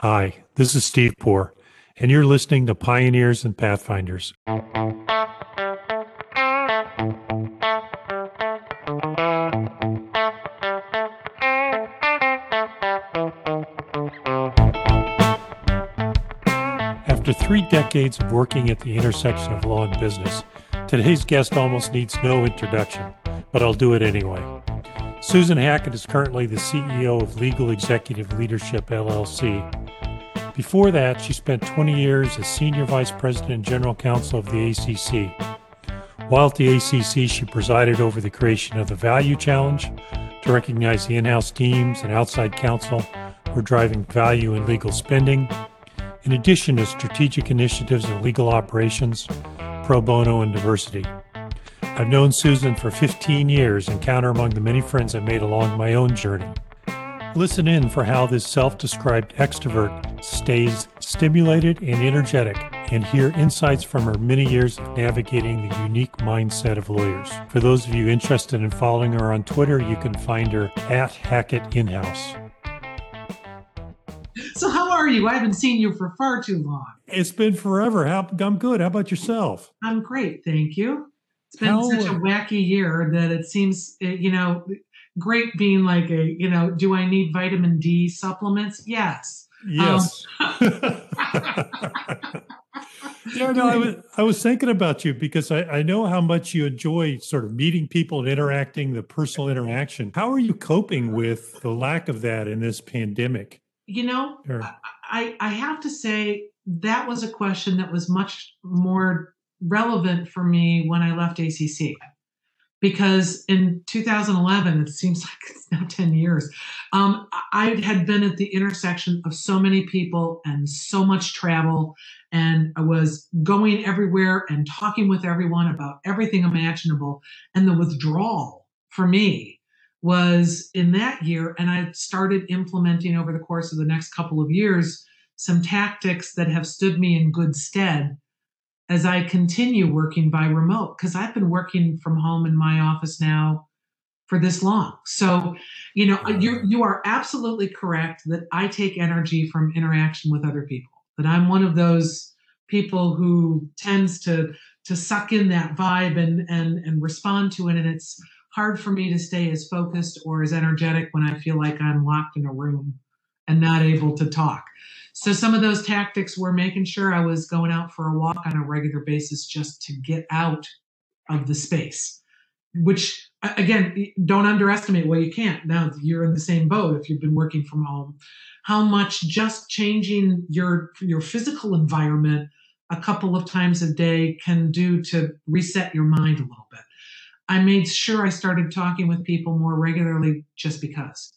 Hi, this is Steve Poor, and you're listening to Pioneers and Pathfinders. After three decades of working at the intersection of law and business, today's guest almost needs no introduction, but I'll do it anyway. Susan Hackett is currently the CEO of Legal Executive Leadership LLC. Before that, she spent 20 years as Senior Vice President and General Counsel of the ACC. While at the ACC, she presided over the creation of the Value Challenge to recognize the in house teams and outside counsel are driving value in legal spending, in addition to strategic initiatives in legal operations, pro bono, and diversity. I've known Susan for 15 years and count her among the many friends I made along my own journey. Listen in for how this self described extrovert stays stimulated and energetic and hear insights from her many years of navigating the unique mindset of lawyers. For those of you interested in following her on Twitter, you can find her at Hackett Inhouse. So, how are you? I haven't seen you for far too long. It's been forever. How, I'm good. How about yourself? I'm great, thank you. It's been how, such a wacky year that it seems, eh, you know, great being like a, you know, do I need vitamin D supplements? Yes. Yes. Um, yeah, no, I was I was thinking about you because I, I know how much you enjoy sort of meeting people and interacting, the personal interaction. How are you coping with the lack of that in this pandemic? You know, I, I have to say that was a question that was much more relevant for me when I left ACC. Because in 2011, it seems like it's now 10 years, um, I had been at the intersection of so many people and so much travel. And I was going everywhere and talking with everyone about everything imaginable. And the withdrawal for me was in that year. And I started implementing over the course of the next couple of years some tactics that have stood me in good stead as I continue working by remote because I've been working from home in my office now for this long. So, you know, you you are absolutely correct that I take energy from interaction with other people. That I'm one of those people who tends to to suck in that vibe and and and respond to it and it's hard for me to stay as focused or as energetic when I feel like I'm locked in a room and not able to talk. So some of those tactics were making sure I was going out for a walk on a regular basis just to get out of the space. Which again, don't underestimate. Well, you can't now. You're in the same boat if you've been working from home. How much just changing your your physical environment a couple of times a day can do to reset your mind a little bit. I made sure I started talking with people more regularly just because.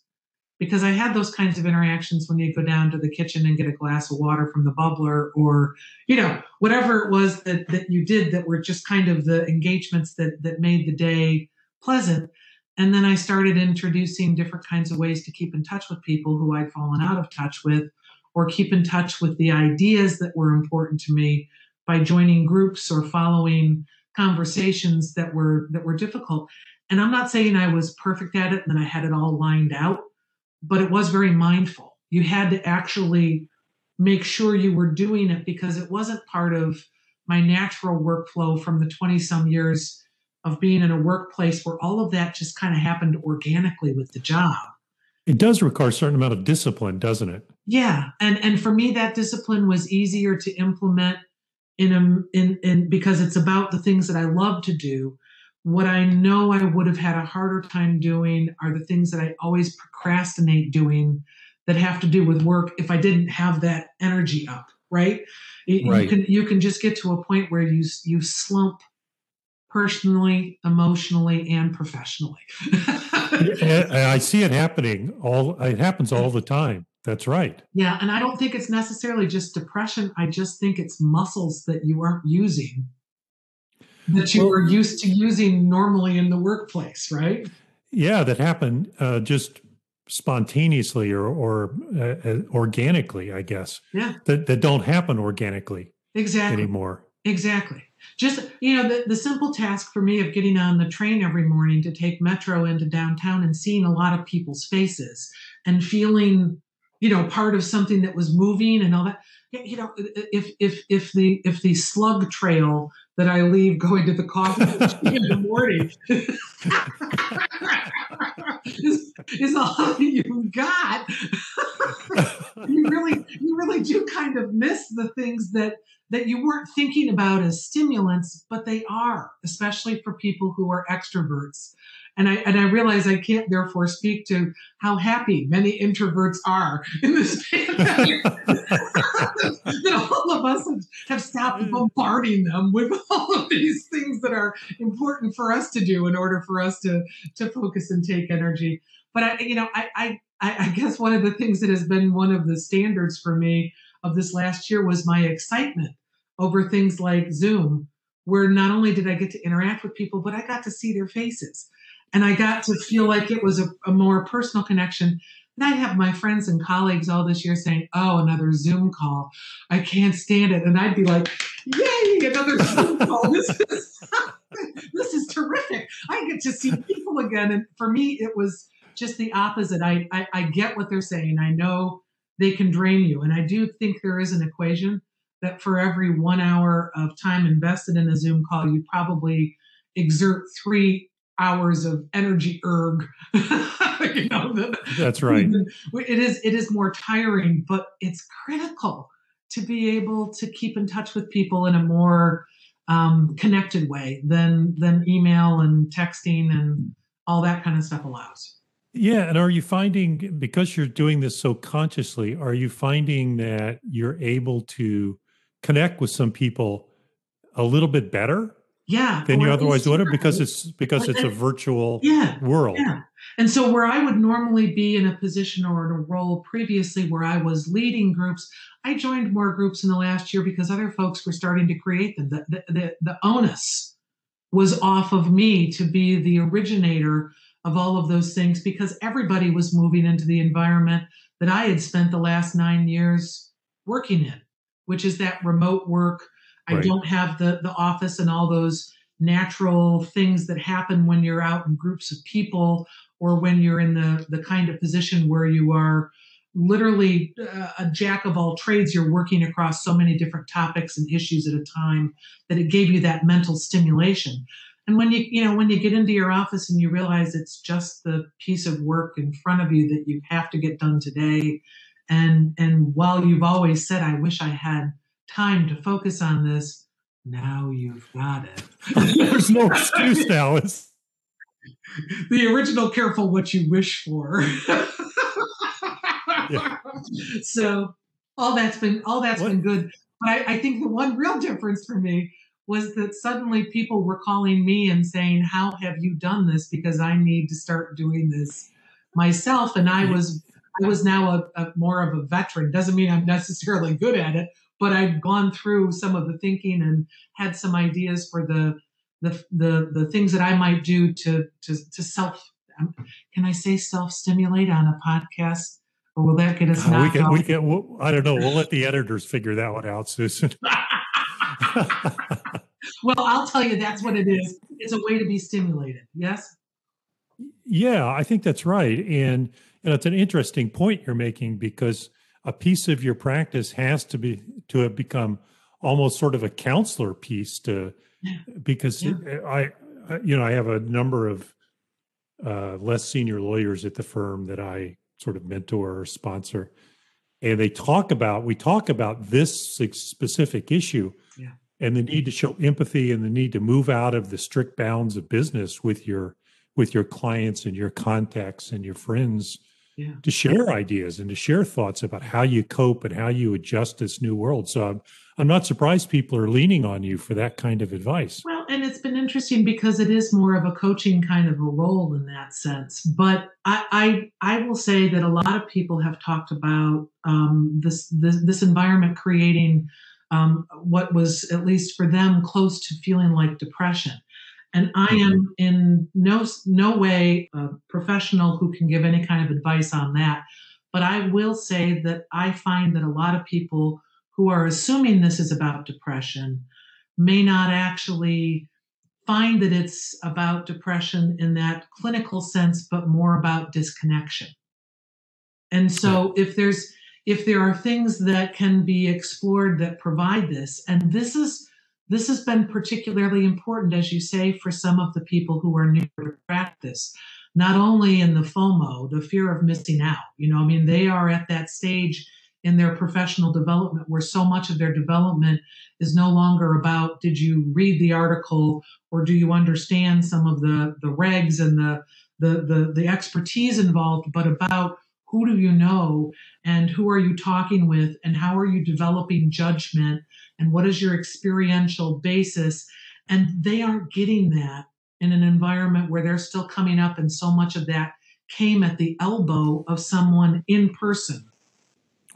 Because I had those kinds of interactions when you go down to the kitchen and get a glass of water from the bubbler, or you know whatever it was that that you did that were just kind of the engagements that that made the day pleasant. And then I started introducing different kinds of ways to keep in touch with people who I'd fallen out of touch with, or keep in touch with the ideas that were important to me by joining groups or following conversations that were that were difficult. And I'm not saying I was perfect at it and I had it all lined out, but it was very mindful. You had to actually make sure you were doing it because it wasn't part of my natural workflow from the 20 some years of being in a workplace where all of that just kind of happened organically with the job. It does require a certain amount of discipline, doesn't it? Yeah. And and for me that discipline was easier to implement in a in in because it's about the things that I love to do. What I know I would have had a harder time doing are the things that I always procrastinate doing that have to do with work if I didn't have that energy up, right? right. You can you can just get to a point where you you slump personally, emotionally, and professionally. I see it happening all it happens all the time. That's right. Yeah. And I don't think it's necessarily just depression. I just think it's muscles that you aren't using that you well, are used to using normally in the workplace, right? Yeah, that happened uh, just spontaneously or, or uh, uh, organically, I guess. Yeah. That, that don't happen organically exactly anymore. Exactly. Just, you know, the, the simple task for me of getting on the train every morning to take Metro into downtown and seeing a lot of people's faces and feeling you know, part of something that was moving and all that. You know, if if if the if the slug trail that I leave going to the coffee in the morning is, is all you've got, you really you really do kind of miss the things that that you weren't thinking about as stimulants, but they are, especially for people who are extroverts. And I and I realize I can't therefore speak to how happy many introverts are in this pandemic. that all of us have, stopped mm. bombarding them with all of these things that are important for us to do in order for us to to focus and take energy. But I, you know, I, I I guess one of the things that has been one of the standards for me of this last year was my excitement over things like Zoom, where not only did I get to interact with people, but I got to see their faces and I got to feel like it was a, a more personal connection. And I'd have my friends and colleagues all this year saying, Oh, another Zoom call. I can't stand it. And I'd be like, Yay, another Zoom call. This is, this is terrific. I get to see people again. And for me, it was just the opposite. I, I, I get what they're saying. I know they can drain you. And I do think there is an equation that for every one hour of time invested in a Zoom call, you probably exert three hours of energy erg. you know, the, That's right. It is it is more tiring, but it's critical to be able to keep in touch with people in a more um, connected way than than email and texting and all that kind of stuff allows. Yeah, and are you finding because you're doing this so consciously, are you finding that you're able to connect with some people a little bit better yeah than you otherwise would have because it's because it's a virtual yeah, world. yeah. And so where i would normally be in a position or in a role previously where i was leading groups i joined more groups in the last year because other folks were starting to create them the, the, the, the onus was off of me to be the originator of all of those things because everybody was moving into the environment that i had spent the last nine years working in which is that remote work I right. don't have the the office and all those natural things that happen when you're out in groups of people or when you're in the the kind of position where you are literally uh, a jack of all trades you're working across so many different topics and issues at a time that it gave you that mental stimulation and when you you know when you get into your office and you realize it's just the piece of work in front of you that you have to get done today and and while you've always said i wish i had time to focus on this. Now you've got it. There's no excuse now. It's the original careful what you wish for. yeah. So all that's been all that's what? been good. But I, I think the one real difference for me was that suddenly people were calling me and saying, How have you done this? Because I need to start doing this myself. And I was I was now a, a, more of a veteran. Doesn't mean I'm necessarily good at it, but I'd gone through some of the thinking and had some ideas for the the the, the things that I might do to to to self. Can I say self stimulate on a podcast, or will that get us? Uh, we can. We can. We'll, I don't know. We'll let the editors figure that one out, Susan. well, I'll tell you. That's what it is. It's a way to be stimulated. Yes. Yeah, I think that's right, and and it's an interesting point you're making because a piece of your practice has to be to have become almost sort of a counselor piece to because yeah. I, I, you know i have a number of uh, less senior lawyers at the firm that i sort of mentor or sponsor and they talk about we talk about this specific issue yeah. and the need to show empathy and the need to move out of the strict bounds of business with your with your clients and your contacts and your friends yeah. to share ideas and to share thoughts about how you cope and how you adjust this new world. So I'm, I'm not surprised people are leaning on you for that kind of advice. Well, and it's been interesting because it is more of a coaching kind of a role in that sense. But I I, I will say that a lot of people have talked about um, this, this this environment creating um, what was at least for them close to feeling like depression. And I am mm-hmm. in no no way a professional who can give any kind of advice on that. But I will say that I find that a lot of people who are assuming this is about depression may not actually find that it's about depression in that clinical sense, but more about disconnection. And so if there's if there are things that can be explored that provide this, and this is this has been particularly important, as you say, for some of the people who are new to practice, not only in the FOMO, the fear of missing out. You know, I mean, they are at that stage in their professional development where so much of their development is no longer about did you read the article or do you understand some of the the regs and the the the, the expertise involved but about who do you know? And who are you talking with? And how are you developing judgment? And what is your experiential basis? And they aren't getting that in an environment where they're still coming up and so much of that came at the elbow of someone in person.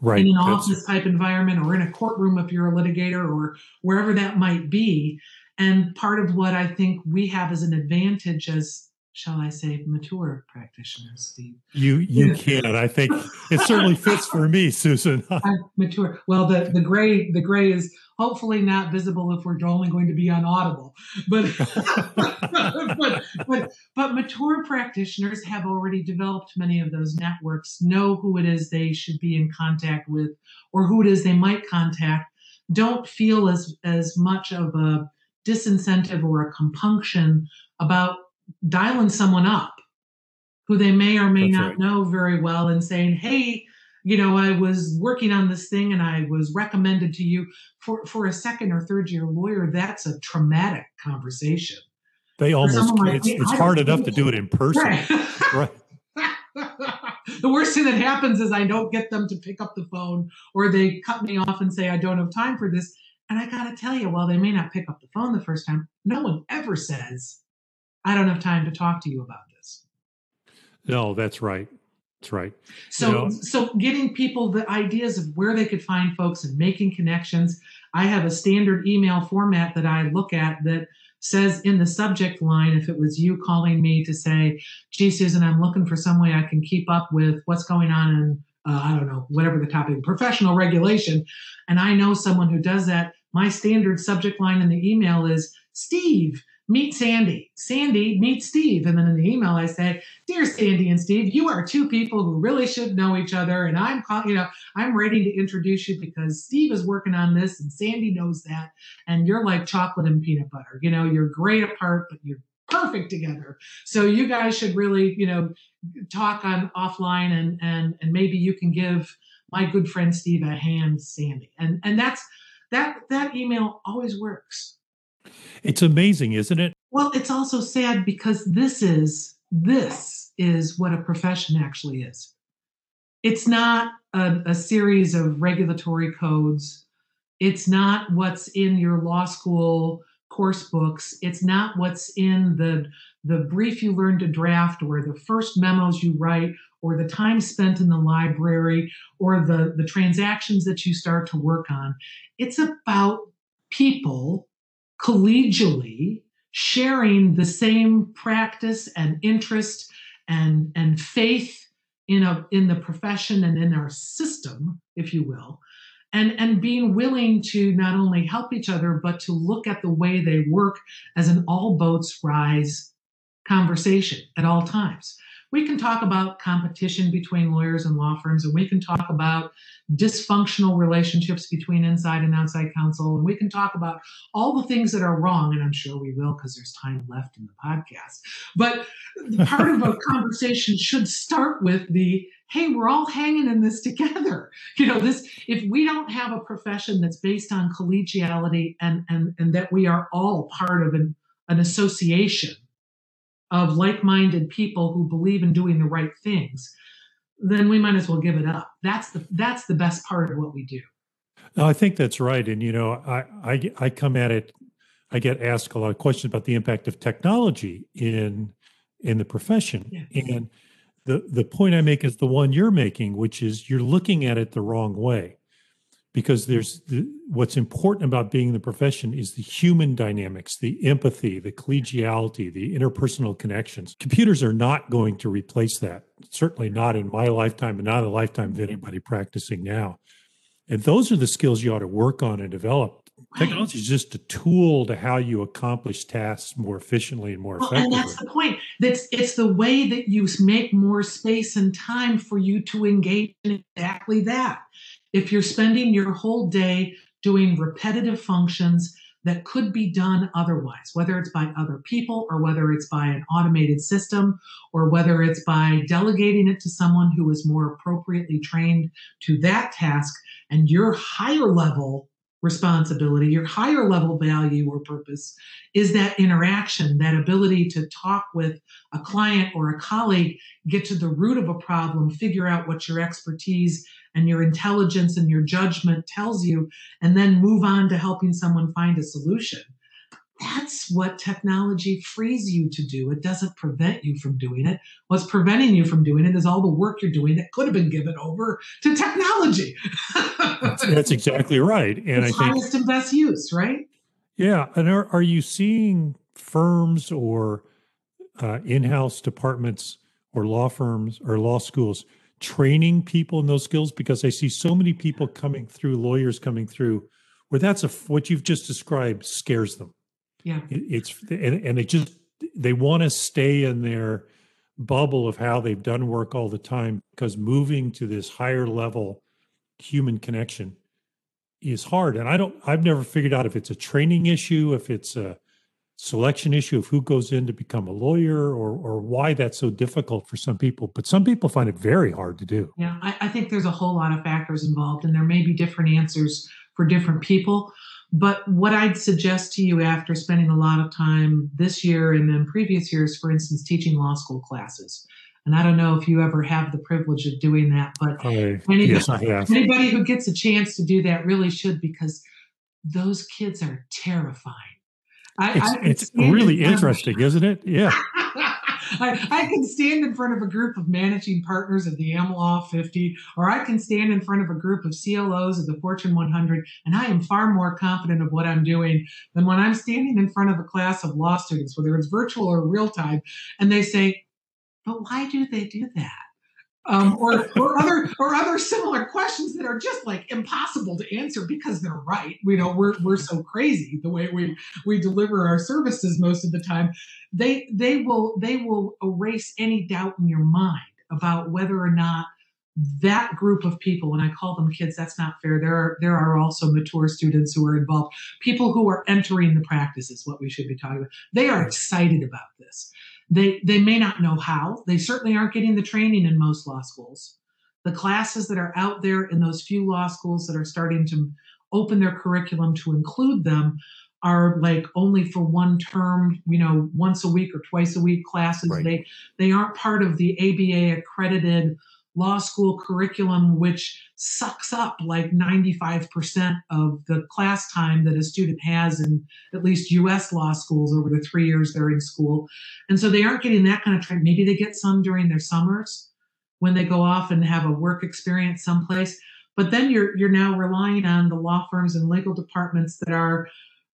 Right. In an office type environment or in a courtroom if you're a litigator or wherever that might be. And part of what i think we have as an advantage as shall I say, mature practitioners, Steve. You you can. I think it certainly fits for me, Susan. I'm uh, mature. Well, the the gray the gray is hopefully not visible if we're only going to be on Audible, but but, but but mature practitioners have already developed many of those networks, know who it is they should be in contact with, or who it is they might contact. Don't feel as as much of a disincentive or a compunction about dialing someone up who they may or may That's not right. know very well and saying, "Hey, you know, I was working on this thing and I was recommended to you for for a second or third year lawyer." That's a traumatic conversation. They almost, like, it's, it's hard enough to do it in person. Right. Right. the worst thing that happens is I don't get them to pick up the phone or they cut me off and say, I don't have time for this. And I got to tell you, while they may not pick up the phone the first time, no one ever says, I don't have time to talk to you about this. No, that's right. That's right. So, You know- so getting people the ideas of where they could find folks and making connections. I have a standard email format that I look at that says in the subject line, if it was you calling me to say, "Gee, Susan, I'm looking for some way I can keep up with what's going on in uh, I don't know whatever the topic, professional regulation," and I know someone who does that. My standard subject line in the email is Steve. Meet Sandy. Sandy, meet Steve. And then in the email, I say, Dear Sandy and Steve, you are two people who really should know each other. And I'm, call- you know, I'm ready to introduce you because Steve is working on this and Sandy knows that. And you're like chocolate and peanut butter. You know, you're great apart, but you're perfect together. So you guys should really, you know, talk on offline and and and maybe you can give my good friend Steve a hand, Sandy. And and that's that that email always works. It's amazing, isn't it? Well, it's also sad because this is this is what a profession actually is. It's not a, a series of regulatory codes. It's not what's in your law school course books. It's not what's in the the brief you learn to draft or the first memos you write or the time spent in the library or the the transactions that you start to work on. It's about people collegially sharing the same practice and interest and and faith in a in the profession and in our system if you will and and being willing to not only help each other but to look at the way they work as an all boats rise conversation at all times we can talk about competition between lawyers and law firms and we can talk about dysfunctional relationships between inside and outside counsel and we can talk about all the things that are wrong and i'm sure we will because there's time left in the podcast. But the part of a conversation should start with the hey we're all hanging in this together. You know this if we don't have a profession that's based on collegiality and and and that we are all part of an, an association of like-minded people who believe in doing the right things then we might as well give it up that's the that's the best part of what we do No, I think that's right. And you know, I, I I come at it. I get asked a lot of questions about the impact of technology in in the profession, Yeah. and the the point I make is the one you're making, which is you're looking at it the wrong way, because there's the, what's important about being in the profession is the human dynamics, the empathy, the collegiality, the interpersonal connections. Computers are not going to replace that. Certainly not in my lifetime, and not in the lifetime of anybody practicing now. And those are the skills you ought to work on and develop Technology is just a tool to how you accomplish tasks more efficiently and more well, effectively. And that's the point. That's it's the way that you make more space and time for you to engage in exactly that. If you're spending your whole day doing repetitive functions that could be done otherwise, whether it's by other people or whether it's by an automated system or whether it's by delegating it to someone who is more appropriately trained to that task and your higher level responsibility, your higher level value or purpose is that interaction, that ability to talk with a client or a colleague, get to the root of a problem, figure out what your expertise and your intelligence and your judgment tells you, and then move on to helping someone find a solution. That's what technology frees you to do. It doesn't prevent you from doing it. What's preventing you from doing it is all the work you're doing that could have been given over to technology. that's, that's, exactly right. And it's I think highest and best use, right? Yeah. And are, are you seeing firms or uh, in-house departments or law firms or law schools training people in those skills because I see so many people coming through, lawyers coming through, where that's a what you've just described scares them. Yeah, it, it's and, and they just they want to stay in their bubble of how they've done work all the time because moving to this higher level human connection is hard and i don't i've never figured out if it's a training issue if it's a selection issue of who goes in to become a lawyer or or why that's so difficult for some people but some people find it very hard to do. Yeah I, I, think there's a whole lot of factors involved and there may be different answers for different people but what i'd suggest to you after spending a lot of time this year and then previous years for instance teaching law school classes and I don't know if you ever have the privilege of doing that, but I, anybody, yes, anybody who gets a chance to do that really should because those kids are terrifying I, it's, I it's really interesting, isn't it? Yeah. I, I, can stand in front of a group of managing partners of the AmLaw 50, or I can stand in front of a group of CLOs of the Fortune 100, and I am far more confident of what I'm doing than when I'm standing in front of a class of law students, whether it's virtual or real time, and they say, But why do they do that? Um, or, or other or other similar questions that are just like impossible to answer because they're right. You know, we're we're so crazy the way we we deliver our services most of the time. They they will they will erase any doubt in your mind about whether or not that group of people when i call them kids that's not fair there are there are also mature students who are involved people who are entering the practice is what we should be talking about they are excited about this they, they may not know how. They certainly aren't getting the training in most law schools. The classes that are out there in those few law schools that are starting to open their curriculum to include them are like only for one term, you know, once a week or twice a week classes. Right. They they aren't part of the ABA accredited law school curriculum, which sucks up like 95% of the class time that a student has in at least US law schools over the three years they're in school. And so they aren't getting that kind of training. Maybe they get some during their summers when they go off and have a work experience someplace. But then you're you're now relying on the law firms and legal departments that are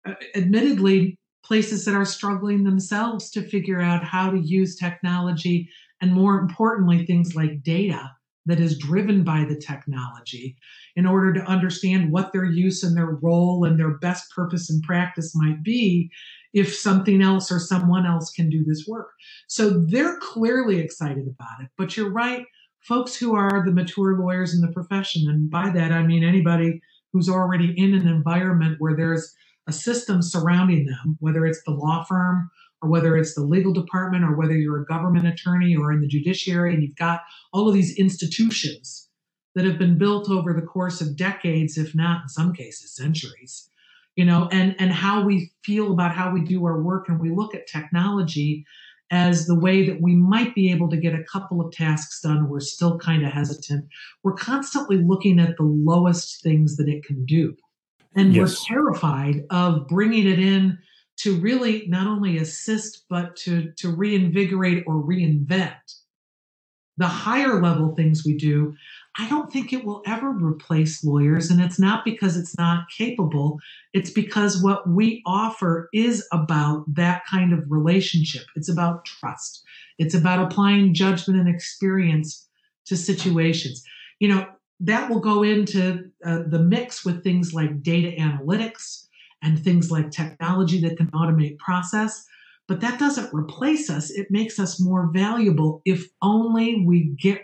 uh, admittedly places that are struggling themselves to figure out how to use technology and more importantly, things like data that is driven by the technology in order to understand what their use and their role and their best purpose and practice might be if something else or someone else can do this work. So they're clearly excited about it. But you're right, folks who are the mature lawyers in the profession, and by that I mean anybody who's already in an environment where there's a system surrounding them, whether it's the law firm or whether it's the legal department or whether you're a government attorney or in the judiciary and you've got all of these institutions that have been built over the course of decades if not in some cases centuries you know and and how we feel about how we do our work and we look at technology as the way that we might be able to get a couple of tasks done. We're still kind of hesitant. We're constantly looking at the lowest things that it can do. And yes. we're terrified of bringing it in to really not only assist but to to reinvigorate or reinvent. The higher level things we do i don't think it will ever replace lawyers and it's not because it's not capable. It's because what we offer is about that kind of relationship. It's about trust. It's about applying judgment and experience to situations. You know that will go into uh, the mix with things like data analytics and things like technology that can automate process. But that doesn't replace us. It makes us more valuable if only we get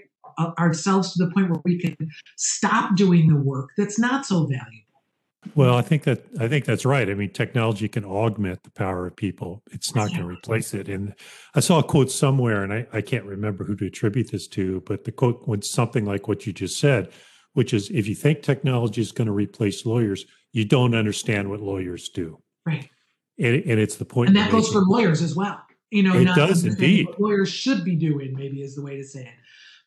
ourselves to the point where we can stop doing the work that's not so valuable. Well, I think that I think that's right. I mean, technology can augment the power of people. It's not going to replace it. And I saw a quote somewhere, and I, I can't remember who to attribute this to, but the quote went something like what you just said, which is if you think technology is going to replace lawyers, you don't understand what lawyers do. Right. And, and it's the point. And that goes for lawyers as well. You know, it does indeed. What lawyers should be doing, maybe, is the way to say it.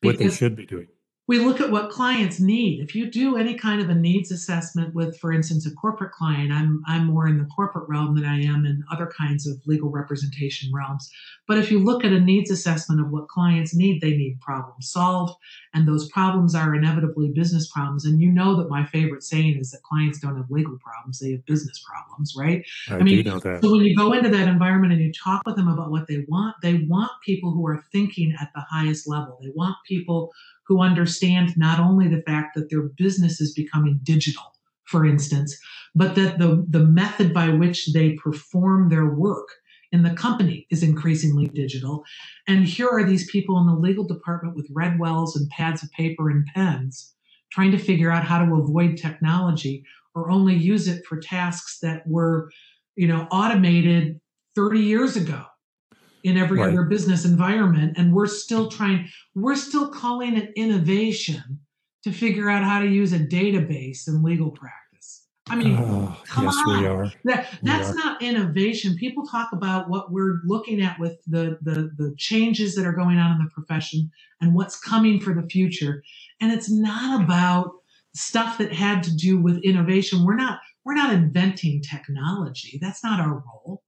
Because what they should be doing we look at what clients need. If you do any kind of a needs assessment with, for instance, a corporate client, I'm I'm more in the corporate realm than I am in other kinds of legal representation realms. But if you look at a needs assessment of what clients need, they need problems solved, and those problems are inevitably business problems. And you know that my favorite saying is that clients don't have legal problems; they have business problems, right? I, I mean, know that. So when you go into that environment and you talk with them about what they want, they want people who are thinking at the highest level. They want people who understand not only the fact that their business is becoming digital, for instance, but that the, the method by which they perform their work in the company is increasingly digital. And here are these people in the legal department with Redwelds and pads of paper and pens trying to figure out how to avoid technology or only use it for tasks that were, you know, automated 30 years ago in every right. other business environment and we're still trying we're still calling it innovation to figure out how to use a database in legal practice. I mean uh, come yes on. we are. That, that's are. not innovation. People talk about what we're looking at with the, the the changes that are going on in the profession and what's coming for the future. And it's not about stuff that had to do with innovation. We're not we're not inventing technology. That's not our role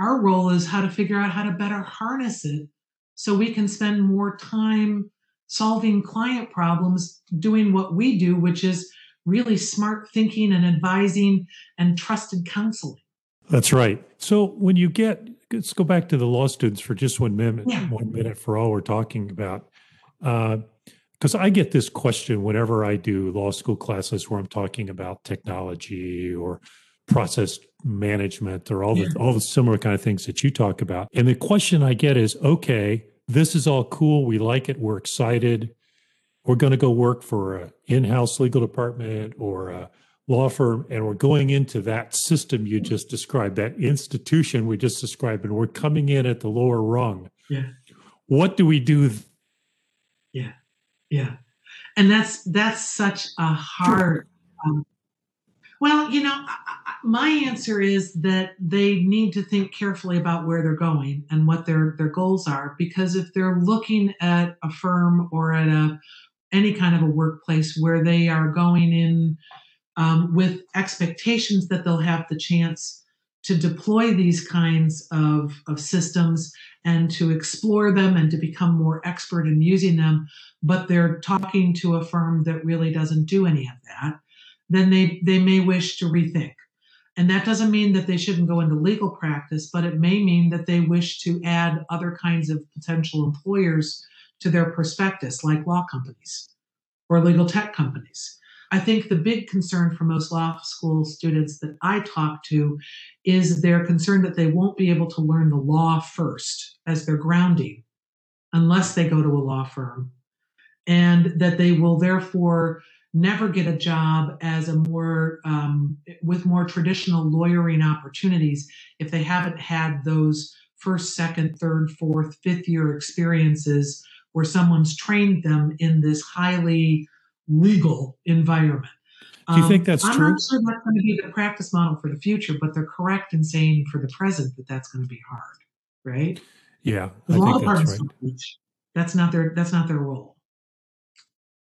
our role is how to figure out how to better harness it so we can spend more time solving client problems, doing what we do, which is really smart thinking and advising and trusted counseling. That's right. So when you get, let's go back to the law students for just one minute, yeah. one minute for all we're talking about. Because uh, I get this question whenever I do law school classes where I'm talking about technology or process management or all the all the similar kind of things that you talk about. And the question I get is, okay, this is all cool. We like it. We're excited. We're going to go work for an in-house legal department or a law firm, and we're going into that system you just described, that institution we just described, and we're coming in at the lower rung. Yeah. What do we do? Yeah. Yeah. And that's that's such a hard um, well, you know, my answer is that they need to think carefully about where they're going and what their their goals are because if they're looking at a firm or at a any kind of a workplace where they are going in um, with expectations that they'll have the chance to deploy these kinds of, of systems and to explore them and to become more expert in using them, but they're talking to a firm that really doesn't do any of that then they, they may wish to rethink. And that doesn't mean that they shouldn't go into legal practice, but it may mean that they wish to add other kinds of potential employers to their prospectus, like law companies or legal tech companies. I think the big concern for most law school students that I talk to is they're concerned that they won't be able to learn the law first as their grounding unless they go to a law firm, and that they will therefore never get a job as a more um, with more traditional lawyering opportunities if they haven't had those first second third fourth fifth year experiences where someone's trained them in this highly legal environment do you think um, that's I'm true? I'm not sure that's going to be the practice model for the future, but they're correct in saying for the present that that's going to be hard, right? Yeah, I think that's right. That's not their that's not their role.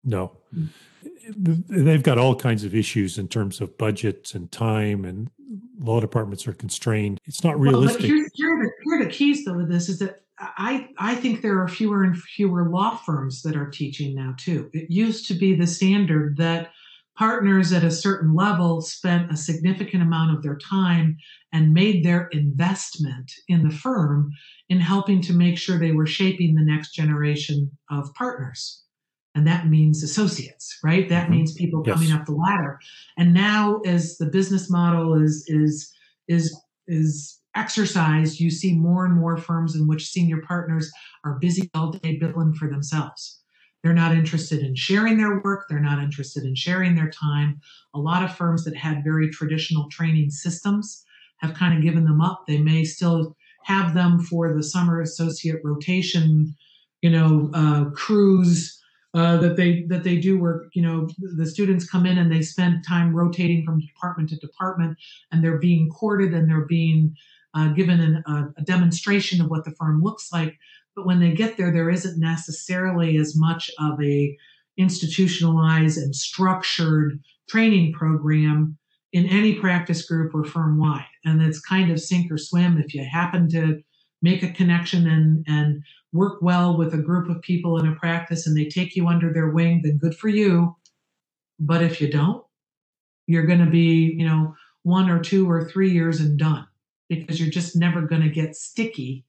No. They've got all kinds of issues in terms of budgets and time and law departments are constrained. It's not realistic. well, here, here, are the, here are the keys though to this is that I, I think there are fewer and fewer law firms that are teaching now too. It used to be the standard that partners at a certain level spent a significant amount of their time and made their investment in the firm in helping to make sure they were shaping the next generation of partners and that means associates, right? That mm-hmm. means people yes. coming up the ladder. And now, as the business model is is is is exercised, you see more and more firms in which senior partners are busy all day billing for themselves. They're not interested in sharing their work. They're not interested in sharing their time. A lot of firms that had very traditional training systems have kind of given them up. They may still have them for the summer associate rotation, you know, uh, cruise uh, that they that they do where you know the students come in and they spend time rotating from department to department and they're being courted and they're being uh, given an, a, a demonstration of what the firm looks like. But when they get there there isn't necessarily as much of a institutionalized and structured training program in any practice group or firm wide and it's kind of sink or swim if you happen to make a connection and and work well with a group of people in a practice and they take you under their wing, then good for you. But if you don't, you're going to be, you know, one or two or three years and done because you're just never going to get sticky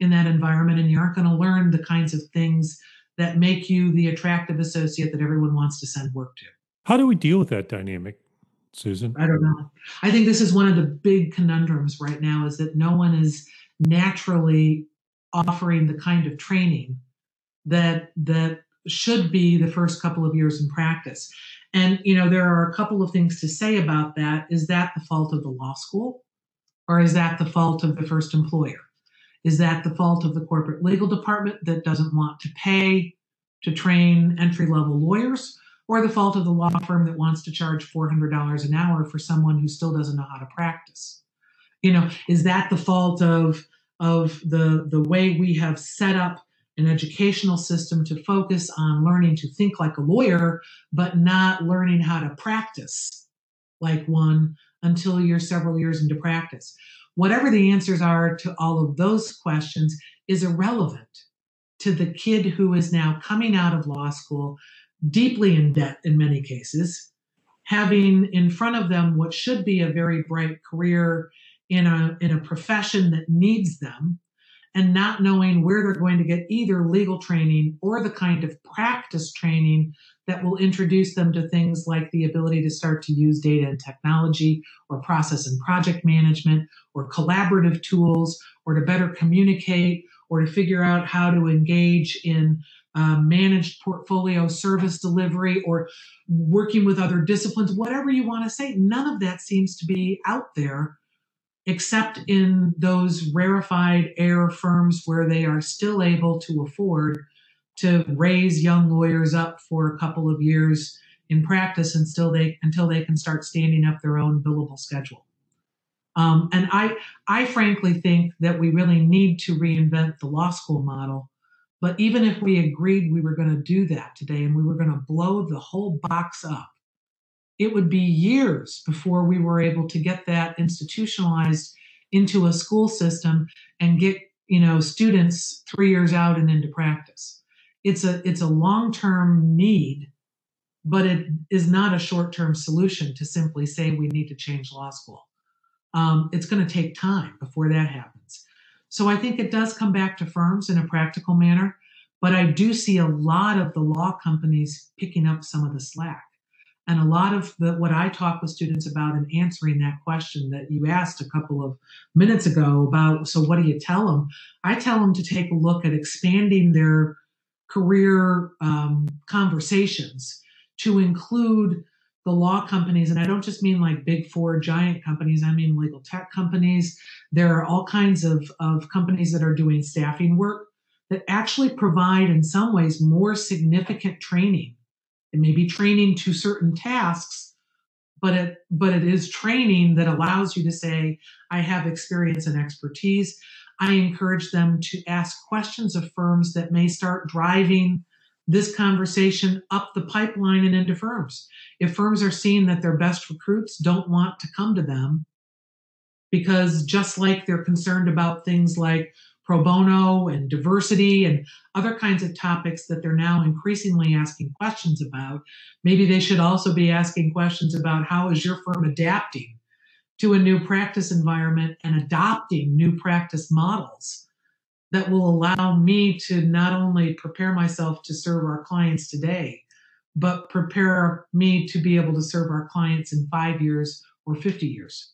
in that environment and you aren't going to learn the kinds of things that make you the attractive associate that everyone wants to send work to. How do we deal with that dynamic, Susan? I don't know. I think this is one of the big conundrums right now is that no one is naturally offering the kind of training that that should be the first couple of years in practice. And you know, there are a couple of things to say about that. Is that the fault of the law school? Or is that the fault of the first employer? Is that the fault of the corporate legal department that doesn't want to pay to train entry level lawyers? Or the fault of the law firm that wants to charge $400 an hour for someone who still doesn't know how to practice? You know, is that the fault of of the, the way we have set up an educational system to focus on learning to think like a lawyer, but not learning how to practice like one until you're several years into practice. Whatever the answers are to all of those questions is irrelevant to the kid who is now coming out of law school, deeply in debt in many cases, having in front of them what should be a very bright career in a in a profession that needs them and not knowing where they're going to get either legal training or the kind of practice training that will introduce them to things like the ability to start to use data and technology or process and project management or collaborative tools or to better communicate or to figure out how to engage in uh, managed portfolio service delivery or working with other disciplines, whatever you want to say. None of that seems to be out there except in those rarefied air firms where they are still able to afford to raise young lawyers up for a couple of years in practice until they until they can start standing up their own billable schedule. Um, and I I frankly think that we really need to reinvent the law school model. But even if we agreed we were going to do that today and we were going to blow the whole box up, it would be years before we were able to get that institutionalized into a school system and get you know students three years out and into practice. It's a it's a long-term need but it is not a short-term solution to simply say we need to change law school. Um, it's going to take time before that happens. So i think it does come back to firms in a practical manner but i do see a lot of the law companies picking up some of the slack and a lot of the, what I talk with students about in answering that question that you asked a couple of minutes ago about, so what do you tell them? I tell them to take a look at expanding their career um, conversations to include the law companies. And I don't just mean like big four giant companies, I mean legal tech companies. There are all kinds of, of companies that are doing staffing work that actually provide, in some ways, more significant training it may be training to certain tasks, but it but it is training that allows you to say, I have experience and expertise. I encourage them to ask questions of firms that may start driving this conversation up the pipeline and into firms. If firms are seeing that their best recruits don't want to come to them because just like they're concerned about things like pro bono and diversity and other kinds of topics that they're now increasingly asking questions about. Maybe they should also be asking questions about how is your firm adapting to a new practice environment and adopting new practice models that will allow me to not only prepare myself to serve our clients today, but prepare me to be able to serve our clients in five years or 50 years.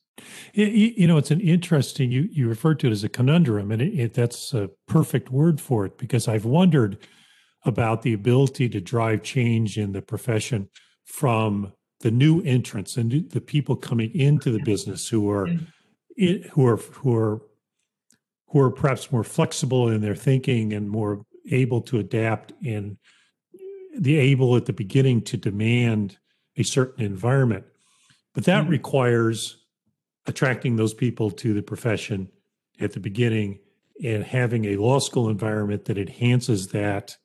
You know, it's an interesting, you, you referred to it as a conundrum, and it, it, that's a perfect word for it because I've wondered about the ability to drive change in the profession from the new entrants and the people coming into the business who are who are who are who are perhaps more flexible in their thinking and more able to adapt and the able at the beginning to demand a certain environment but that mm-hmm. requires attracting those people to the profession at the beginning and having a law school environment that enhances that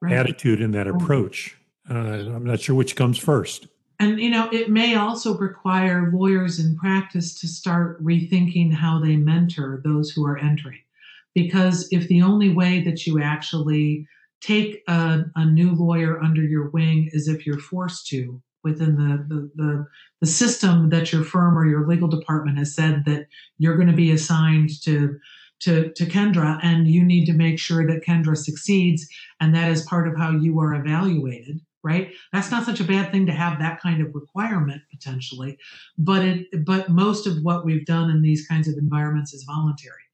right. attitude and that approach. Uh, I'm not sure which comes first. And you know, it may also require lawyers in practice to start rethinking how they mentor those who are entering. Because if the only way that you actually take a, a new lawyer under your wing is if you're forced to, within the, the, the, the system that your firm or your legal department has said that you're going to be assigned to to, to Kendra, and you need to make sure that Kendra succeeds, and that is part of how you are evaluated, right? That's not such a bad thing to have that kind of requirement potentially, but it but most of what we've done in these kinds of environments is voluntary,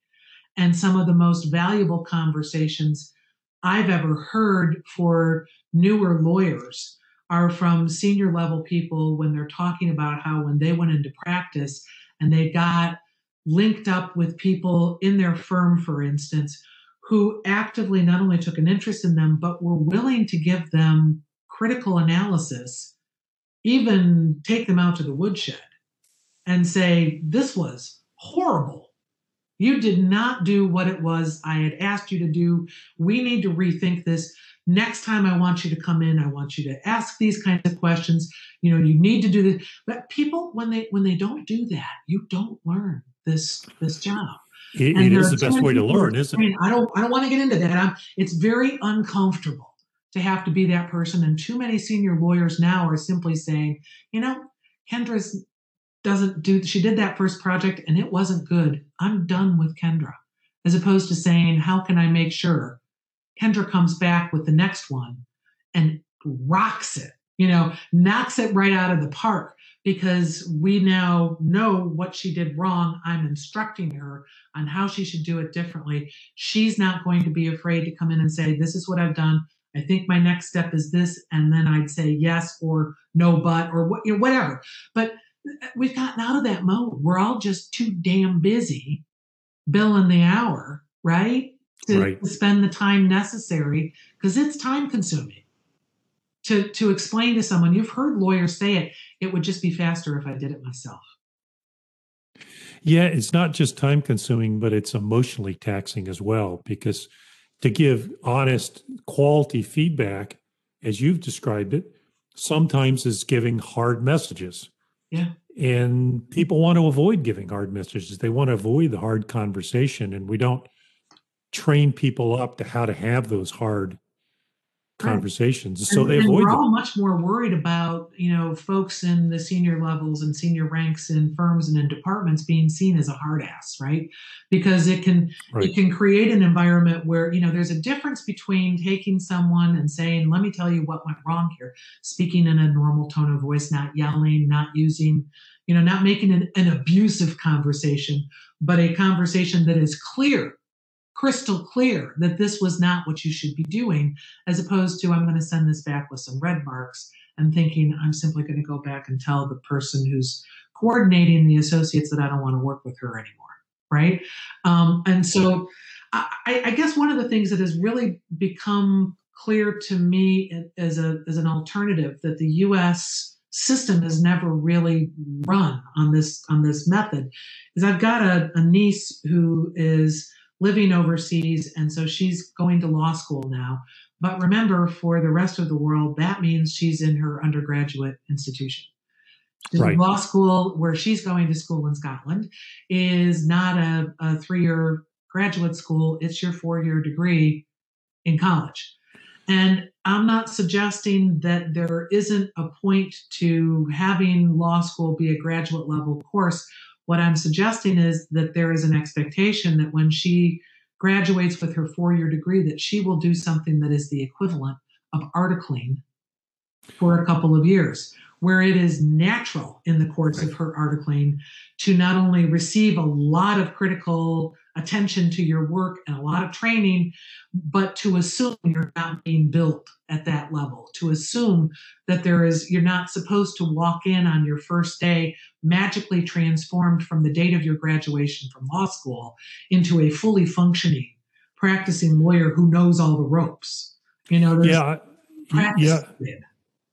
and some of the most valuable conversations I've ever heard for newer lawyers are from senior level people when they're talking about how when they went into practice and they got linked up with people in their firm, for instance, who actively not only took an interest in them, but were willing to give them critical analysis, even take them out to the woodshed and say, This was horrible. You did not do what it was I had asked you to do. We need to rethink this next time i want you to come in i want you to ask these kinds of questions. You know you need to do this. But people when they when they don't do that you don't learn this this job. It, it is the best way to learn isn't it? i don't i don't want to get into that. I'm, it's very uncomfortable to have to be that person. And too many senior lawyers now are simply saying you know kendra's doesn't do she did that first project and it wasn't good. I'm done with kendra. As opposed to saying how can i make sure Kendra comes back with the next one and rocks it, you know, knocks it right out of the park because we now know what she did wrong. I'm instructing her on how she should do it differently. She's not going to be afraid to come in and say, This is what I've done. I think my next step is this. And then I'd say yes or no, but or what, you know, whatever. But we've gotten out of that mode. We're all just too damn busy billing the hour, right? To, right. to spend the time necessary because it's time consuming. To to explain to someone you've heard lawyers say it it would just be faster if i did it myself. Yeah it's not just time consuming but it's emotionally taxing as well because to give honest quality feedback as you've described it sometimes is giving hard messages. Yeah. And people want to avoid giving hard messages. They want to avoid the hard conversation and we don't train people up to how to have those hard conversations right. so and, they avoid we're them. all much more worried about you know folks in the senior levels and senior ranks in firms and in departments being seen as a hard ass right because it can right. it can create an environment where you know there's a difference between taking someone and saying let me tell you what went wrong here speaking in a normal tone of voice not yelling not using you know not making an, an abusive conversation but a conversation that is clear crystal clear that this was not what you should be doing, as opposed to I'm going to send this back with some red marks and thinking I'm simply going to go back and tell the person who's coordinating the associates that I don't want to work with her anymore. Right. Um, and so I, I guess one of the things that has really become clear to me as a as an alternative that the U.S. system has never really run on this on this method is I've got a, a niece who is living overseas. And so she's going to law school now. But remember, for the rest of the world, that means she's in her undergraduate institution. Right. Law school, where she's going to school in Scotland, is not a, a three year graduate school, it's your four year degree in college. And I'm not suggesting that there isn't a point to having law school be a graduate level course what I'm suggesting is that there is an expectation that when she graduates with her four year degree that she will do something that is the equivalent of articling for a couple of years, where it is natural in the course of her articling to not only receive a lot of critical attention to your work and a lot of training, but to assume you're not being built at that level, to assume that there is, you're not supposed to walk in on your first day magically transformed from the date of your graduation from law school into a fully functioning, practicing lawyer who knows all the ropes. You know, yeah, yeah.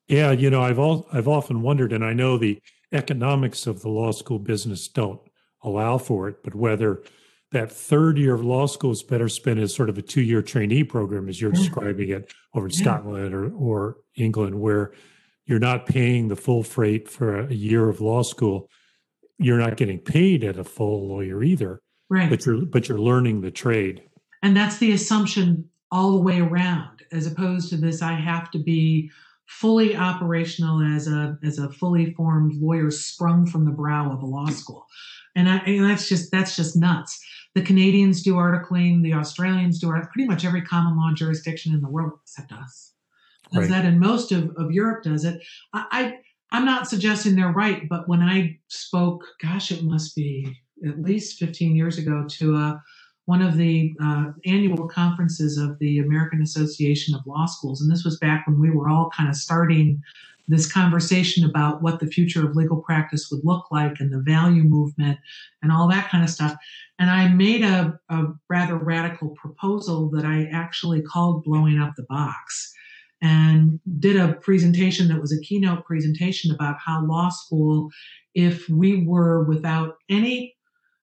Yeah, you know, I've all I've often wondered, and I know the economics of the law school business don't allow for it, but whether that third year of law school is better spent as sort of a two-year trainee program, as you're yeah. describing it over in yeah. Scotland or, or England, where you're not paying the full freight for a year of law school. You're not getting paid at a full lawyer either. Right. But you're but you're learning the trade. And that's the assumption all the way around, as opposed to this I have to be fully operational as a as a fully formed lawyer sprung from the brow of a law school. And, I, and that's just that's just nuts. The canadians do articling the australians do art pretty much every common law jurisdiction in the world except us. Does right. that and most of, of europe does it. I, I i'm not suggesting they're right but when i spoke gosh it must be at least 15 years ago to a one of the uh, annual conferences of the American Association of Law Schools. And this was back when we were all kind of starting this conversation about what the future of legal practice would look like and the value movement and all that kind of stuff. And I made a, a rather radical proposal that I actually called Blowing Up the Box and did a presentation that was a keynote presentation about how law school, if we were without any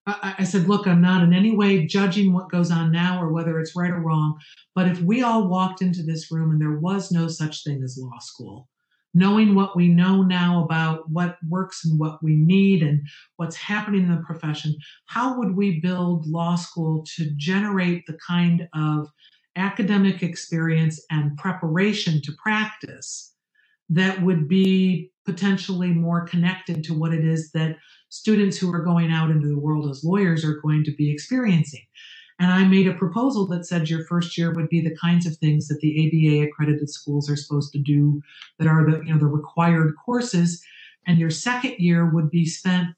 I, said, look, I'm not in any way judging what goes on now or whether it's right or wrong. But if we all walked into this room and there was no such thing as law school, knowing what we know now about what works and what we need and what's happening in the profession, how would we build law school to generate the kind of academic experience and preparation to practice that would be potentially more connected to what it is that students who are going out into the world as lawyers are going to be experiencing. And I made a proposal that said your first year would be the kinds of things that the ABA accredited schools are supposed to do that are the, you know, the required courses. And your second year would be spent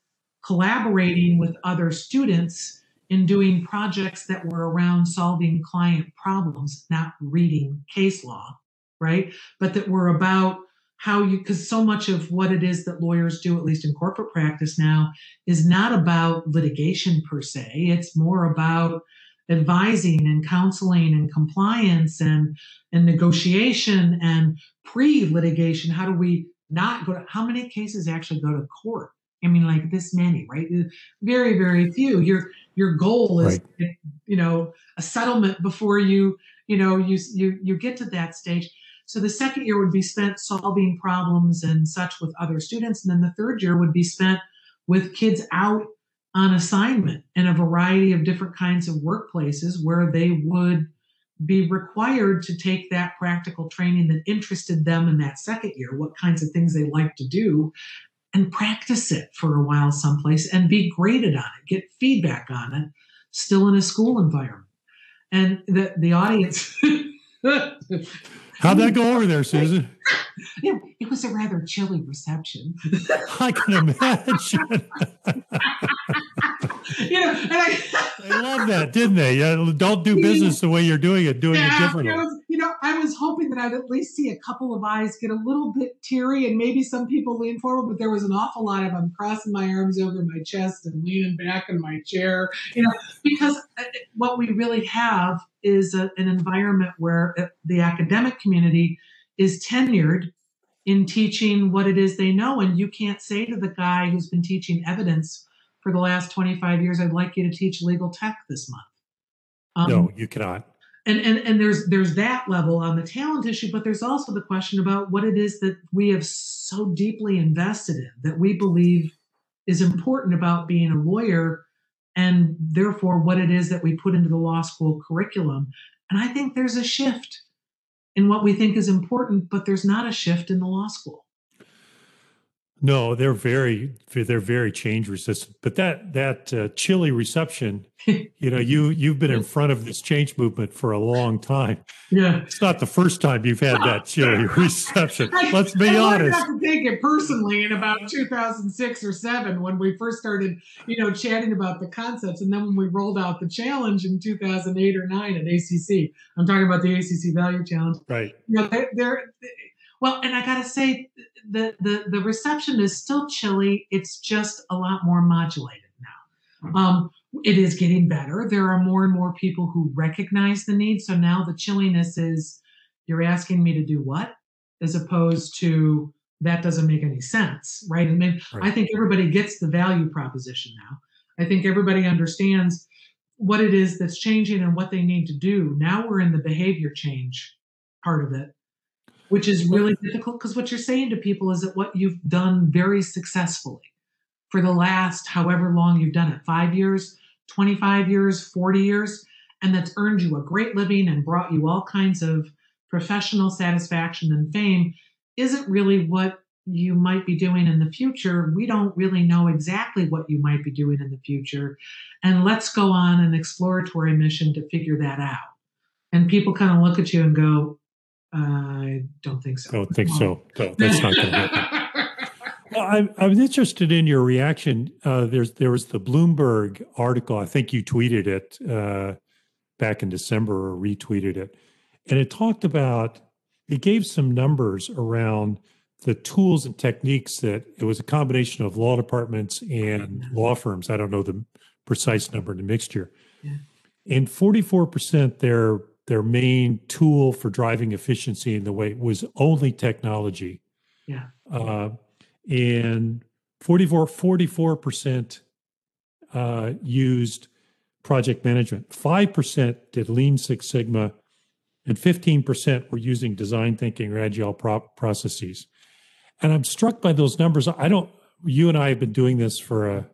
collaborating with other students in doing projects that were around solving client problems, not reading case law, right? But that were about how you because so much of what it is that lawyers do at least in corporate practice now is not about litigation per se. It's more about advising and counseling and compliance and and negotiation and pre-litigation. How do we not go to how many cases actually go to court? I mean like this many right? Very very few. Your your goal is right. you know a settlement before you you know you you you get to that stage so the second year would be spent solving problems and such with other students. And then the third year would be spent with kids out on assignment in a variety of different kinds of workplaces where they would be required to take that practical training that interested them in that second year, what kinds of things they like to do, and practice it for a while someplace and be graded on it, get feedback on it, still in a school environment. And the, the audience How'd that go over there, Susan? Yeah, it was a rather chilly reception. I can imagine. you know, and I, they love that, didn't they? Yeah, don't do business the way you're doing it, doing yeah, it differently. It was, you know, I was hoping that I'd at least see a couple of eyes get a little bit teary and maybe some people lean forward, but there was an awful lot of them crossing my arms over my chest and leaning back in my chair, you know, because uh, what we really have is a, an environment where uh, the academic community is tenured in teaching what it is they know. And you can't say to the guy who's been teaching evidence for the last 25 years, I'd like you to teach legal tech this month. Um, no, you cannot. And, and and there's there's that level on the talent issue, but there's also the question about what it is that we have so deeply invested in that we believe is important about being a lawyer and therefore what it is that we put into the law school curriculum. And I think there's a shift in what we think is important, but there's not a shift in the law school. No, they're very they're very change resistant. But that that uh, chilly reception, you know, you you've been in front of this change movement for a long time. Yeah, it's not the first time you've had that chilly reception. Let's be I honest. I to take it personally in about 2006 or seven when we first started, you know, chatting about the concepts, and then when we rolled out the challenge in 2008 or nine at ACC. I'm talking about the ACC Value Challenge. Right. You know, they're, they're well, and I gotta say, the the the reception is still chilly. It's just a lot more modulated now. Um, it is getting better. There are more and more people who recognize the need. So now the chilliness is, you're asking me to do what, as opposed to that doesn't make any sense, right? I mean, right. I think everybody gets the value proposition now. I think everybody understands what it is that's changing and what they need to do. Now we're in the behavior change part of it which is really difficult because what you're saying to people is that what you've done very successfully for the last however long you've done it five years, 25 years, 40 years and that's earned you a great living and brought you all kinds of professional satisfaction and fame isn't really what you might be doing in the future. We don't really know exactly what you might be doing in the future. And let's go on an exploratory mission to figure that out. And people kind of look at you and go, I don't think so. Don't think so. No, that's not going to happen. well, I, I was interested in your reaction. Uh, there's there was the Bloomberg article. I think you tweeted it uh, back in December or retweeted it, and it talked about. It gave some numbers around the tools and techniques that it was a combination of law departments and law firms. I don't know the precise number in the mixture. Yeah. And 44% their their main tool for driving efficiency in the way was only technology. Yeah. Uh, and 44, 44% uh, used project management. 5% did Lean Six Sigma, and 15% were using design thinking or agile pro- processes. And I'm struck by those numbers. I don't, you and I have been doing this for a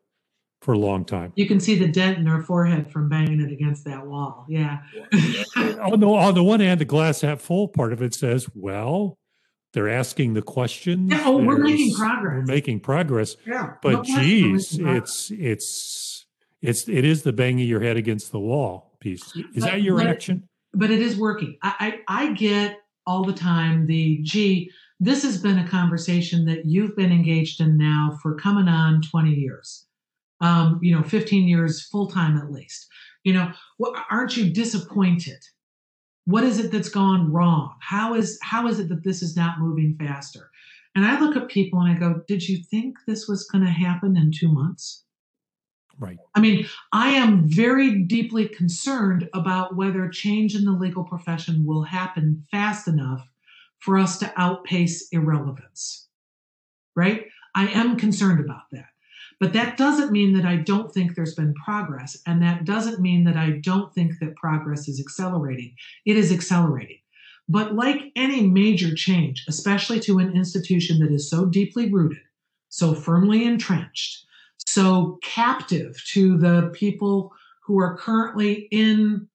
for a long time. You can see the dent in her forehead from banging it against that wall. Yeah. on, the, on the one hand, the glass half full part of it says, well, they're asking the questions. Yeah, oh, we're making progress. We're making progress. Yeah. But no geez, it's it's it's it is the banging your head against the wall piece. Is but, that your reaction? but it is working. I, I I get all the time the gee, this has been a conversation that you've been engaged in now for coming on 20 years um, you know, 15 years full time at least. You know, what, aren't you disappointed? What is it that's gone wrong? How is how is it that this is not moving faster? And I look at people and I go, "Did you think this was going to happen in two months?" Right. I mean, I am very deeply concerned about whether change in the legal profession will happen fast enough for us to outpace irrelevance. Right? I am concerned about that. But that doesn't mean that I don't think there's been progress. And that doesn't mean that I don't think that progress is accelerating. It is accelerating. But like any major change, especially to an institution that is so deeply rooted, so firmly entrenched, so captive to the people who are currently in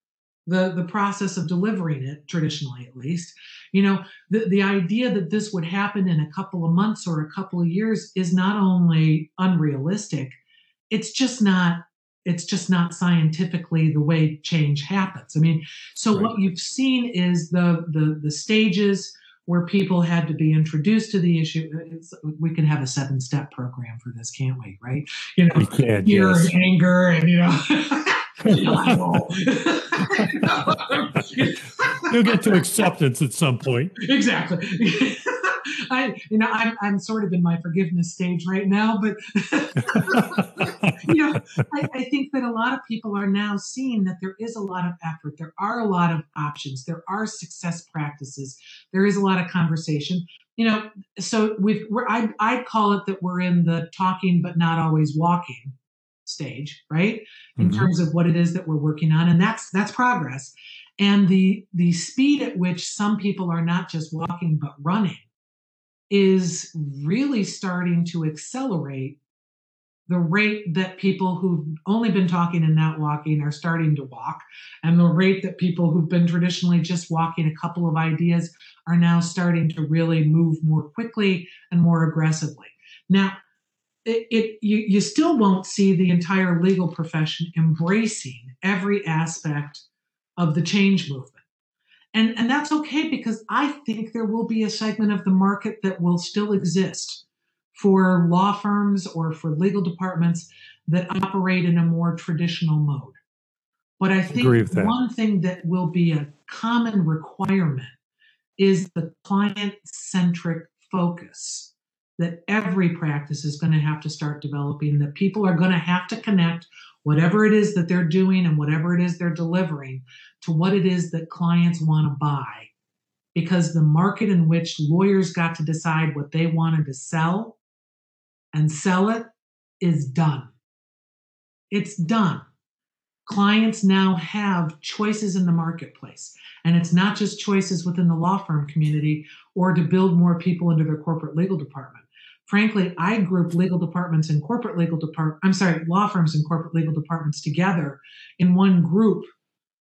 the, the process of delivering it, traditionally at least, you know, the, the idea that this would happen in a couple of months or a couple of years is not only unrealistic, it's just not it's just not scientifically the way change happens. I mean, so right. what you've seen is the the the stages where people had to be introduced to the issue. It's, we can have a seven step program for this, can't we? Right? You know, can, fear yes. and anger, and you know. You'll get to acceptance at some point. Exactly. I, you know, I'm, I'm sort of in my forgiveness stage right now, but you know, I, I think that a lot of people are now seeing that there is a lot of effort, there are a lot of options, there are success practices, there is a lot of conversation. You know, so we've, we're, I, I call it that we're in the talking but not always walking stage, right? In mm-hmm. terms of what it is that we're working on. And that's that's progress. And the the speed at which some people are not just walking but running is really starting to accelerate the rate that people who've only been talking and not walking are starting to walk, and the rate that people who've been traditionally just walking a couple of ideas are now starting to really move more quickly and more aggressively. Now, it, it you, you still won't see the entire legal profession embracing every aspect of the change movement. And, and that's okay because I think there will be a segment of the market that will still exist for law firms or for legal departments that operate in a more traditional mode. But I think one thing that will be a common requirement is the client centric focus that every practice is going to have to start developing, that people are going to have to connect whatever it is that they're doing and whatever it is they're delivering to what it is that clients want to buy. Because the market in which lawyers got to decide what they wanted to sell and sell it is done. It's done. Clients now have choices in the marketplace. And it's not just choices within the law firm community or to build more people into their corporate legal department. Frankly, I group legal departments and corporate legal department, I'm sorry, law firms and corporate legal departments together in one group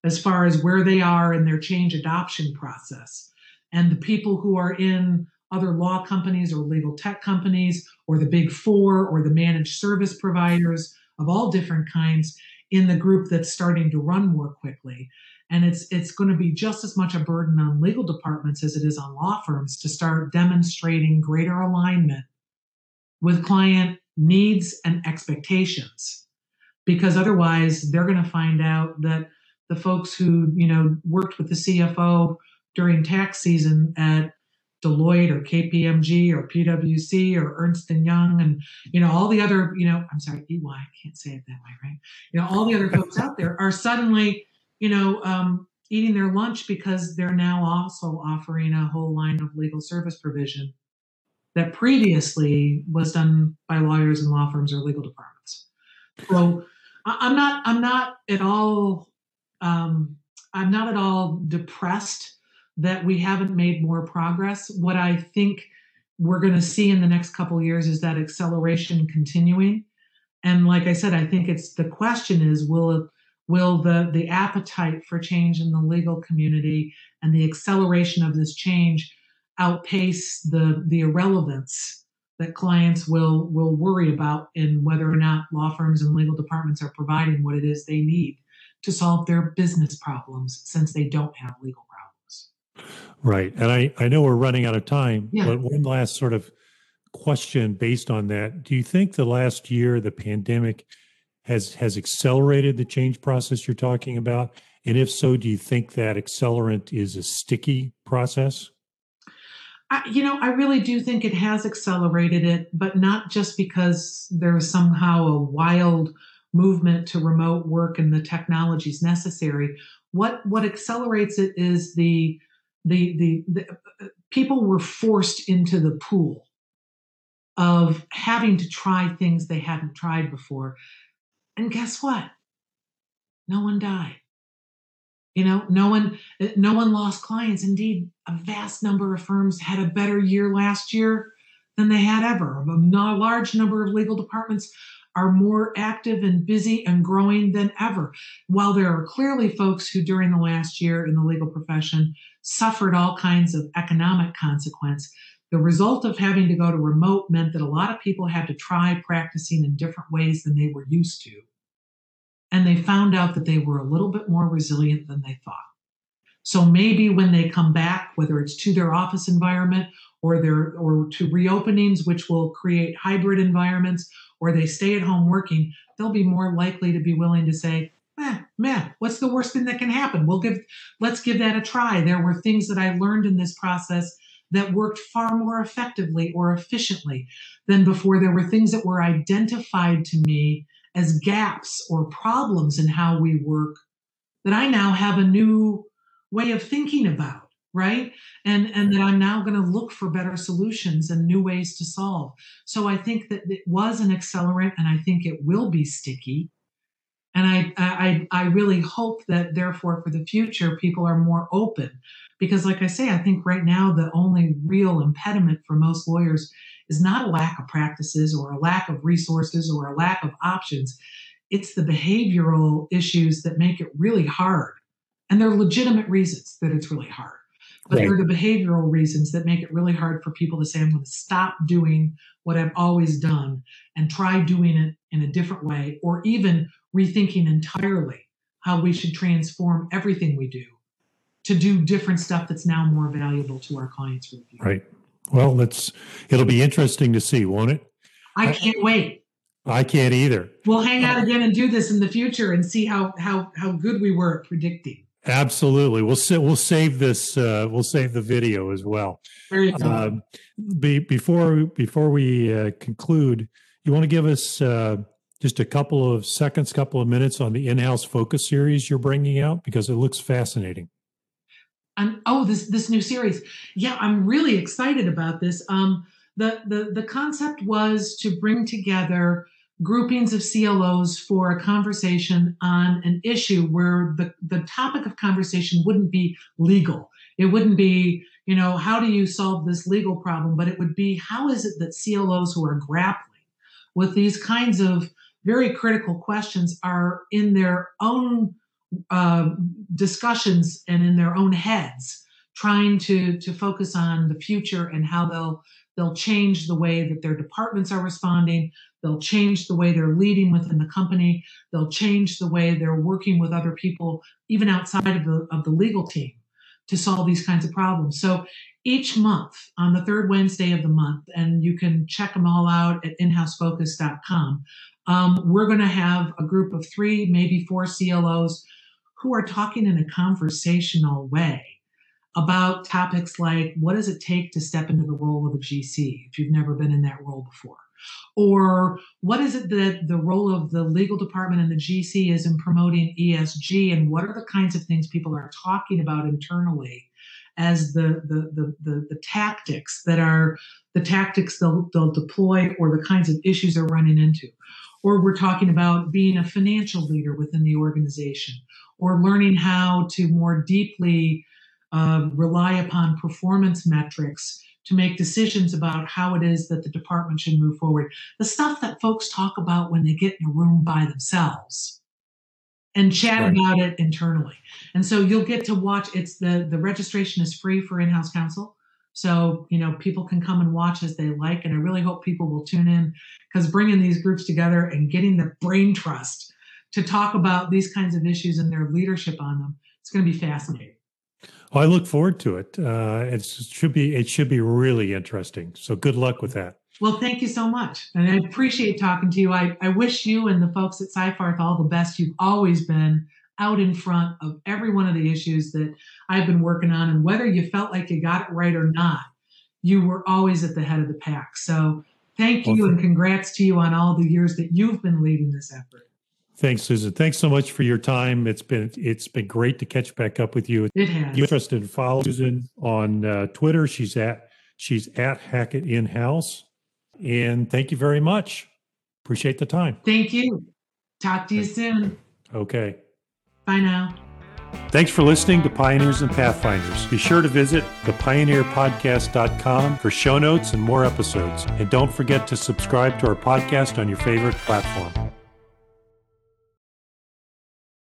as far as where they are in their change adoption process. And the people who are in other law companies or legal tech companies or the big four or the managed service providers of all different kinds in the group that's starting to run more quickly and it's it's going to be just as much a burden on legal departments as it is on law firms to start demonstrating greater alignment with client needs and expectations. Because otherwise they're going to find out that the folks who you know worked with the CFO during tax season at Deloitte or KPMG or PwC or Ernst and Young and you know all the other you know I'm sorry EY I can't say it that way right? You know all the other folks out there are suddenly you know um, eating their lunch because they're now also offering a whole line of legal service provision that previously was done by lawyers and law firms or legal departments. So I'm not I'm not at all um, I'm not at all depressed that we haven't made more progress. What I think we're going to see in the next couple years is that acceleration continuing. And like I said, I think it's the question is will will the the appetite for change in the legal community and the acceleration of this change outpace the the irrelevance that clients will will worry about in whether or not law firms and legal departments are providing what it is they need to solve their business problems since they don't have legal problems. Right. And I, I know we're running out of time, yeah. but one last sort of question based on that. Do you think the last year, the pandemic has has accelerated the change process you're talking about? And if so, do you think that accelerant is a sticky process? I, you know, I really do think it has accelerated it, but not just because there's somehow a wild movement to remote work and the technologies necessary. What what accelerates it is the the the, the people were forced into the pool of having to try things they hadn't tried before. And guess what? No one died. You know, no one no one lost clients. Indeed, a vast number of firms had a better year last year than they had ever. A large number of legal departments are more active and busy and growing than ever. While there are clearly folks who, during the last year in the legal profession, suffered all kinds of economic consequence, the result of having to go to remote meant that a lot of people had to try practicing in different ways than they were used to and they found out that they were a little bit more resilient than they thought. So maybe when they come back, whether it's to their office environment or their or to reopenings, which will create hybrid environments, or they stay at home working, they'll be more likely to be willing to say, eh, man, what's the worst thing that can happen? We'll give let's give that a try. There were things that I learned in this process that worked far more effectively or efficiently than before. There were things that were identified to me as gaps or problems in how we work that I now have a new way of thinking about, right? And and that I'm now going to look for better solutions and new ways to solve. So I think that it was an accelerant and I think it will be sticky. And I I I really hope that therefore for the future people are more open because like I say I think right now the only real impediment for most lawyers is not a lack of practices or a lack of resources or a lack of options. It's the behavioral issues that make it really hard. And there are legitimate reasons that it's really hard. but Right. they're the behavioral reasons that make it really hard for people to say, I'm going to stop doing what I've always done and try doing it in a different way, or even rethinking entirely how we should transform everything we do to do different stuff that's now more valuable to our clients. Right. Well, let's. It'll be interesting to see, won't it? I can't wait. I can't either. We'll hang out again and do this in the future and see how how how good we were at predicting. Absolutely. We'll we'll save this. Uh, we'll save the video as well. There you go. Um, be, before before we uh, conclude, you want to give us uh, just a couple of seconds, couple of minutes on the in-house focus series you're bringing out because it looks fascinating. And oh, this this new series. Yeah, I'm really excited about this. Um, the the the concept was to bring together groupings of CLOs for a conversation on an issue where the the topic of conversation wouldn't be legal. It wouldn't be you know how do you solve this legal problem, but it would be how is it that CLOs who are grappling with these kinds of very critical questions are in their own uh, discussions and in their own heads trying to to focus on the future and how they'll they'll change the way that their departments are responding. They'll change the way they're leading within the company. They'll change the way they're working with other people even outside of the of the legal team to solve these kinds of problems. So each month on the third wednesday of the month and you can check them all out at inhousefocus.com um, we're going to have a group of three maybe four clos who are talking in a conversational way about topics like what does it take to step into the role of a GC if you've never been in that role before? Or what is it that the role of the legal department and the GC is in promoting ESG and what are the kinds of things people are talking about internally as the the the, the, the tactics that are the tactics they'll, they'll deploy or the kinds of issues they're running into. Or we're talking about being a financial leader within the organization or learning how to more deeply uh, rely upon performance metrics to make decisions about how it is that the department should move forward. The stuff that folks talk about when they get in a room by themselves and chat Right. about it internally. And so you'll get to watch it's the the registration is free for in-house counsel. So, you know, people can come and watch as they like and I really hope people will tune in because bringing these groups together and getting the brain trust to talk about these kinds of issues and their leadership on them, it's going to be fascinating. Well, I look forward to it. Uh, it's, it should be it should be really interesting. So good luck with that. Well, thank you so much. And I appreciate talking to you. I, I wish you and the folks at Seyfarth all the best. You've always been out in front of every one of the issues that I've been working on. And whether you felt like you got it right or not, you were always at the head of the pack. So thank you Well, and congrats to you on all the years that you've been leading this effort. Thanks, Susan. Thanks so much for your time. It's been it's been great to catch back up with you. It has. you're interested, follow Susan on uh, Twitter. She's at she's at Hackett In House. And thank you very much. Appreciate the time. Thank you. Talk to you soon. Okay. Bye now. Thanks for listening to Pioneers and Pathfinders. Be sure to visit thepioneerpodcast.com for show notes and more episodes. And don't forget to subscribe to our podcast on your favorite platform.